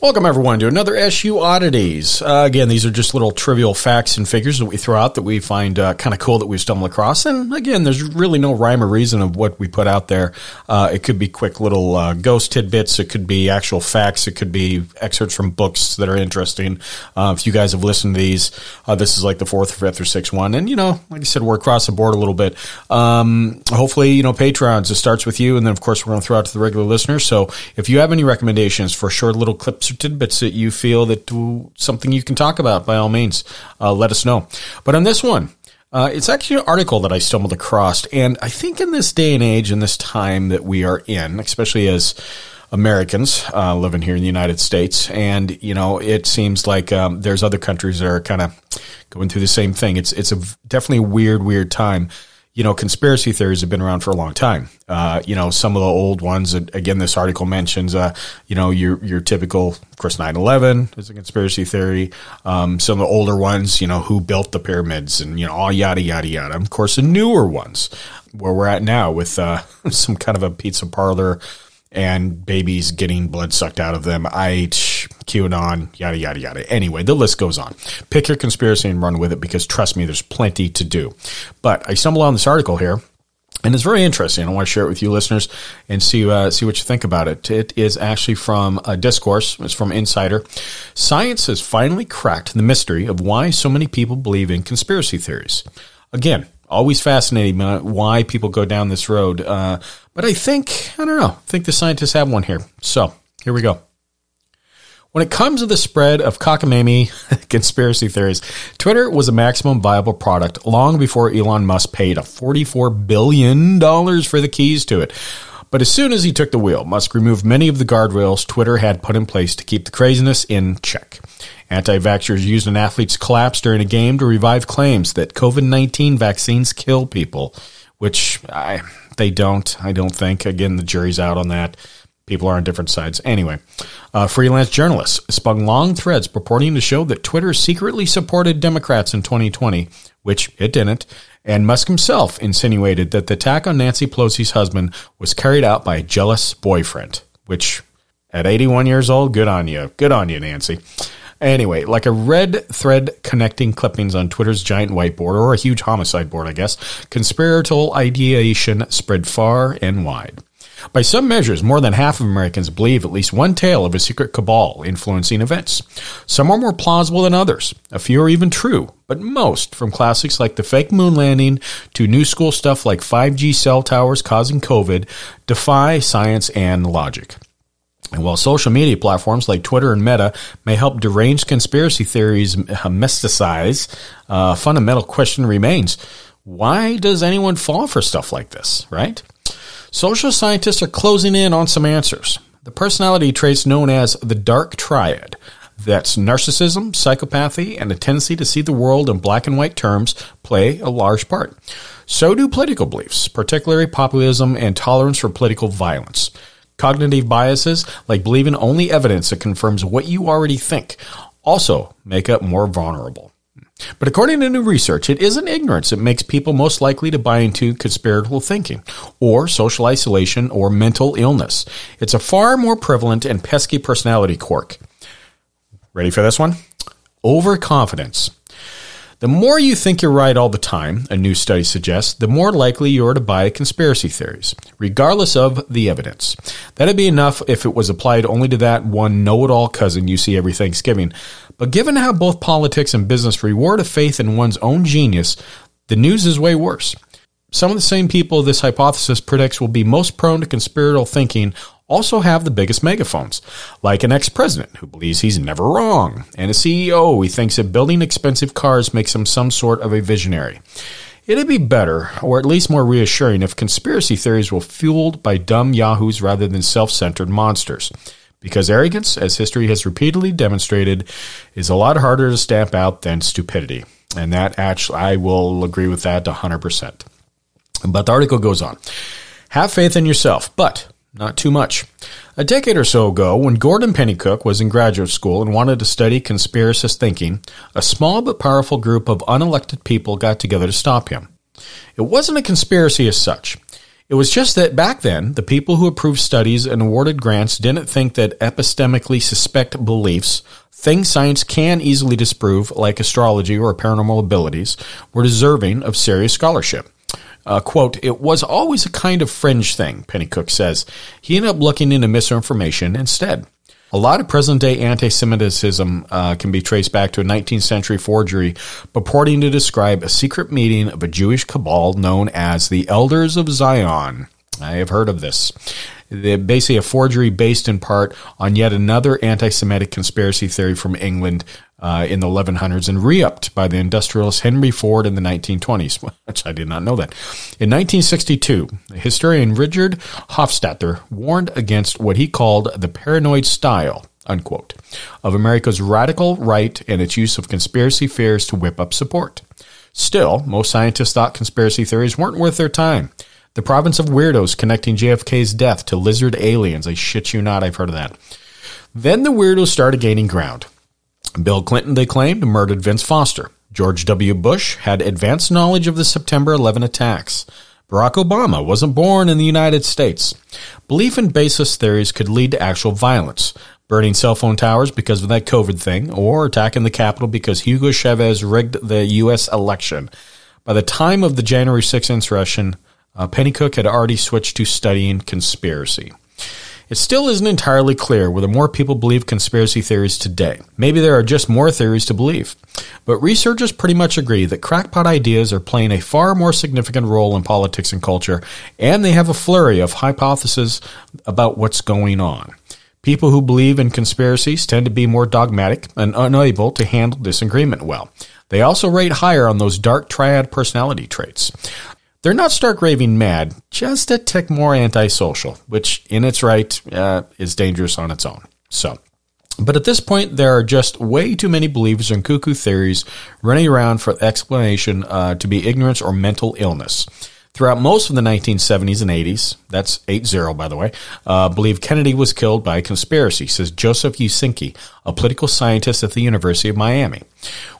Welcome, everyone, to another SU Oddities. Uh, again, these are just little trivial facts and figures that we throw out that we find uh, kind of cool that we stumble across. And again, there's really no rhyme or reason of what we put out there. Uh, it could be quick little uh, ghost tidbits, it could be actual facts, it could be excerpts from books that are interesting. Uh, if you guys have listened to these, uh, this is like the fourth, or fifth, or sixth one. And, you know, like I said, we're across the board a little bit. Um, hopefully, you know, Patreons, it starts with you. And then, of course, we're going to throw out to the regular listeners. So if you have any recommendations for short little clips, or tidbits that you feel that something you can talk about, by all means, uh, let us know. But on this one, uh, it's actually an article that I stumbled across, and I think in this day and age, in this time that we are in, especially as Americans uh, living here in the United States, and you know, it seems like um, there's other countries that are kind of going through the same thing. It's it's a definitely a weird, weird time you know, conspiracy theories have been around for a long time. Uh, you know, some of the old ones, again, this article mentions, uh, you know, your, your typical, of course, 9-11 is a conspiracy theory. Um, some of the older ones, you know, who built the pyramids and, you know, all yada, yada, yada. Of course, the newer ones where we're at now with, uh, some kind of a pizza parlor, and babies getting blood sucked out of them, IH, QAnon, yada, yada, yada. Anyway, the list goes on. Pick your conspiracy and run with it because trust me, there's plenty to do. But I stumbled on this article here. And it's very interesting. I want to share it with you listeners and see uh, see what you think about it. It is actually from a discourse. It's from Insider. Science has finally cracked the mystery of why so many people believe in conspiracy theories. Again, always fascinating why people go down this road. Uh, but I think, I don't know, I think the scientists have one here. So here we go. When it comes to the spread of cockamamie conspiracy theories, Twitter was a maximum viable product long before Elon Musk paid a $44 billion for the keys to it. But as soon as he took the wheel, Musk removed many of the guardrails Twitter had put in place to keep the craziness in check. Anti vaxxers used an athlete's collapse during a game to revive claims that COVID 19 vaccines kill people, which I, they don't, I don't think. Again, the jury's out on that. People are on different sides. Anyway, uh, freelance journalists spun long threads purporting to show that Twitter secretly supported Democrats in 2020, which it didn't, and Musk himself insinuated that the attack on Nancy Pelosi's husband was carried out by a jealous boyfriend, which at 81 years old, good on you. Good on you, Nancy. Anyway, like a red thread connecting clippings on Twitter's giant whiteboard, or a huge homicide board, I guess, conspiratorial ideation spread far and wide. By some measures, more than half of Americans believe at least one tale of a secret cabal influencing events. Some are more plausible than others. A few are even true, but most, from classics like the fake moon landing to new school stuff like 5G cell towers causing COVID, defy science and logic. And while social media platforms like Twitter and Meta may help deranged conspiracy theories mysticize, a uh, fundamental question remains why does anyone fall for stuff like this, right? Social scientists are closing in on some answers. The personality traits known as the dark triad that's narcissism, psychopathy, and a tendency to see the world in black and white terms play a large part. So do political beliefs, particularly populism and tolerance for political violence. Cognitive biases, like believing only evidence that confirms what you already think, also make up more vulnerable. But according to new research, it isn't ignorance that makes people most likely to buy into conspiratorial thinking, or social isolation, or mental illness. It's a far more prevalent and pesky personality quirk. Ready for this one? Overconfidence. The more you think you're right all the time, a new study suggests, the more likely you are to buy conspiracy theories, regardless of the evidence. That'd be enough if it was applied only to that one know it all cousin you see every Thanksgiving. But given how both politics and business reward a faith in one's own genius, the news is way worse. Some of the same people this hypothesis predicts will be most prone to conspiratorial thinking also have the biggest megaphones, like an ex president who believes he's never wrong, and a CEO who thinks that building expensive cars makes him some sort of a visionary. It'd be better, or at least more reassuring, if conspiracy theories were fueled by dumb yahoos rather than self centered monsters. Because arrogance, as history has repeatedly demonstrated, is a lot harder to stamp out than stupidity. And that actually, I will agree with that 100%. But the article goes on. Have faith in yourself, but not too much. A decade or so ago, when Gordon Pennycook was in graduate school and wanted to study conspiracist thinking, a small but powerful group of unelected people got together to stop him. It wasn't a conspiracy as such. It was just that back then, the people who approved studies and awarded grants didn't think that epistemically suspect beliefs, things science can easily disprove, like astrology or paranormal abilities, were deserving of serious scholarship. Uh, quote, it was always a kind of fringe thing, Pennycook says. He ended up looking into misinformation instead. A lot of present day anti Semitism uh, can be traced back to a 19th century forgery purporting to describe a secret meeting of a Jewish cabal known as the Elders of Zion. I have heard of this. Basically a forgery based in part on yet another anti Semitic conspiracy theory from England uh, in the 1100s and re-upped by the industrialist Henry Ford in the 1920s, which I did not know that. In 1962, historian Richard Hofstadter warned against what he called the paranoid style, unquote, of America's radical right and its use of conspiracy fears to whip up support. Still, most scientists thought conspiracy theories weren't worth their time. The province of weirdos connecting JFK's death to lizard aliens. I shit you not, I've heard of that. Then the weirdos started gaining ground. Bill Clinton, they claimed, murdered Vince Foster. George W. Bush had advanced knowledge of the September 11 attacks. Barack Obama wasn't born in the United States. Belief in baseless theories could lead to actual violence. Burning cell phone towers because of that COVID thing, or attacking the Capitol because Hugo Chavez rigged the U.S. election. By the time of the January 6th insurrection, uh, Pennycook had already switched to studying conspiracy. It still isn't entirely clear whether more people believe conspiracy theories today. Maybe there are just more theories to believe. But researchers pretty much agree that crackpot ideas are playing a far more significant role in politics and culture, and they have a flurry of hypotheses about what's going on. People who believe in conspiracies tend to be more dogmatic and unable to handle disagreement well. They also rate higher on those dark triad personality traits. They're not stark raving mad, just a tick more antisocial, which in its right uh, is dangerous on its own. So, but at this point, there are just way too many believers in cuckoo theories running around for explanation uh, to be ignorance or mental illness. Throughout most of the 1970s and 80s, that's 8-0 by the way, uh, believed Kennedy was killed by a conspiracy, says Joseph Uscinski, a political scientist at the University of Miami.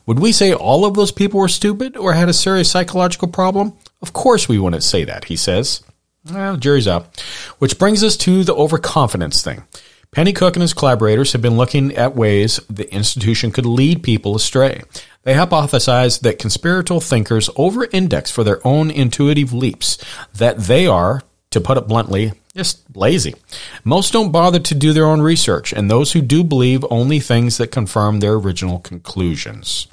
Would we say all of those people were stupid or had a serious psychological problem? Of course we wouldn't say that, he says. Well, jury's out. Which brings us to the overconfidence thing. Pennycook and his collaborators have been looking at ways the institution could lead people astray. They hypothesize that conspiratorial thinkers over-index for their own intuitive leaps, that they are, to put it bluntly, just lazy. Most don't bother to do their own research, and those who do believe only things that confirm their original conclusions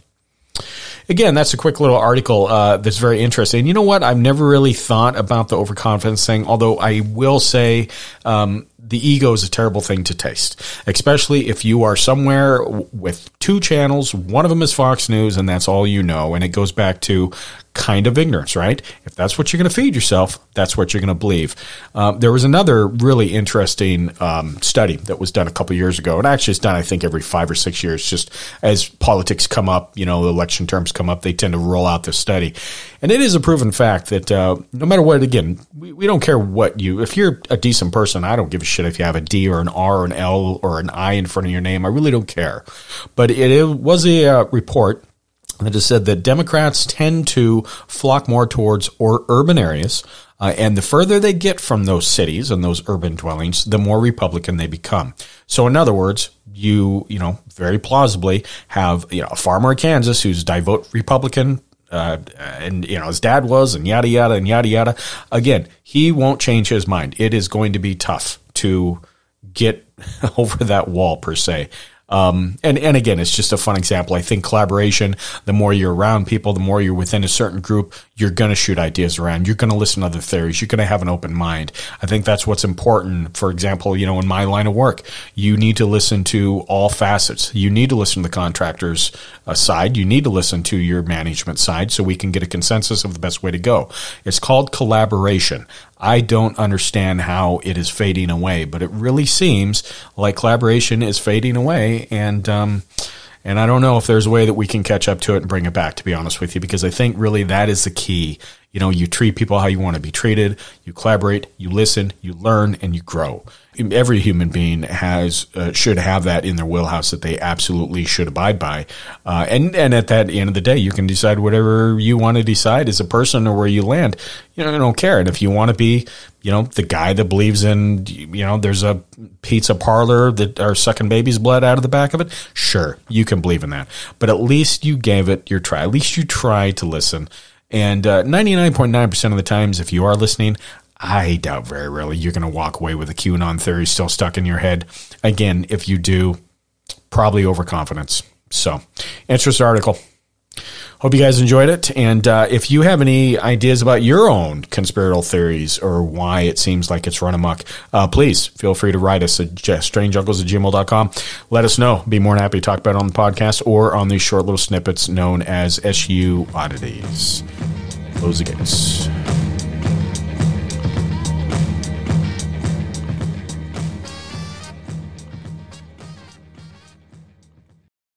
again, that's a quick little article uh, that's very interesting. You know what? I've never really thought about the overconfidence thing, although I will say um, the ego is a terrible thing to taste, especially if you are somewhere with two channels. One of them is Fox News, and that's all you know. And it goes back to kind of ignorance, right? If that's what you're going to feed yourself, that's what you're going to believe. Um, there was another really interesting um, study that was done a couple years ago, and actually it's done, I think, every five or six years. Just as politics come up, you know, election terms come up, they tend to roll out this study. And it is a proven fact that uh, no matter what, again, we, we don't care what you, if you're a decent person, I don't give a shit if you have a D or an R or an L or an I in front of your name. I really don't care. But it, it was a uh, report that has said that Democrats tend to flock more towards or urban areas, uh, and the further they get from those cities and those urban dwellings, the more Republican they become. So, in other words, you you know very plausibly have you know a farmer in Kansas who's devout Republican. Uh, and you know his dad was, and yada yada and yada yada. Again, he won't change his mind. It is going to be tough to get over that wall per se. Um, and, and again, it's just a fun example. I think collaboration, the more you're around people, the more you're within a certain group, you're going to shoot ideas around. You're going to listen to other theories. You're going to have an open mind. I think that's what's important. For example, you know, in my line of work, you need to listen to all facets. You need to listen to the contractors uh, side. You need to listen to your management side so we can get a consensus of the best way to go. It's called collaboration. I don't understand how it is fading away, but it really seems like collaboration is fading away, and um, and I don't know if there's a way that we can catch up to it and bring it back. To be honest with you, because I think really that is the key. You know, you treat people how you want to be treated, you collaborate, you listen, you learn, and you grow. Every human being has uh, should have that in their wheelhouse that they absolutely should abide by. Uh, and and at that end of the day, you can decide whatever you want to decide as a person or where you land. You know, I don't care. And if you want to be, you know, the guy that believes in, you know, there's a pizza parlor that are sucking baby's blood out of the back of it, sure, you can believe in that. But at least you gave it your try. At least you try to listen. And uh, 99.9% of the times, if you are listening, I doubt very rarely you're going to walk away with a QAnon theory still stuck in your head. Again, if you do, probably overconfidence. So, interesting article. Hope you guys enjoyed it. And uh, if you have any ideas about your own conspiratorial theories or why it seems like it's run amok, uh, please feel free to write us at strangeuncles at gmail.com. Let us know. Be more than happy to talk about it on the podcast or on these short little snippets known as SU oddities. Close the gates.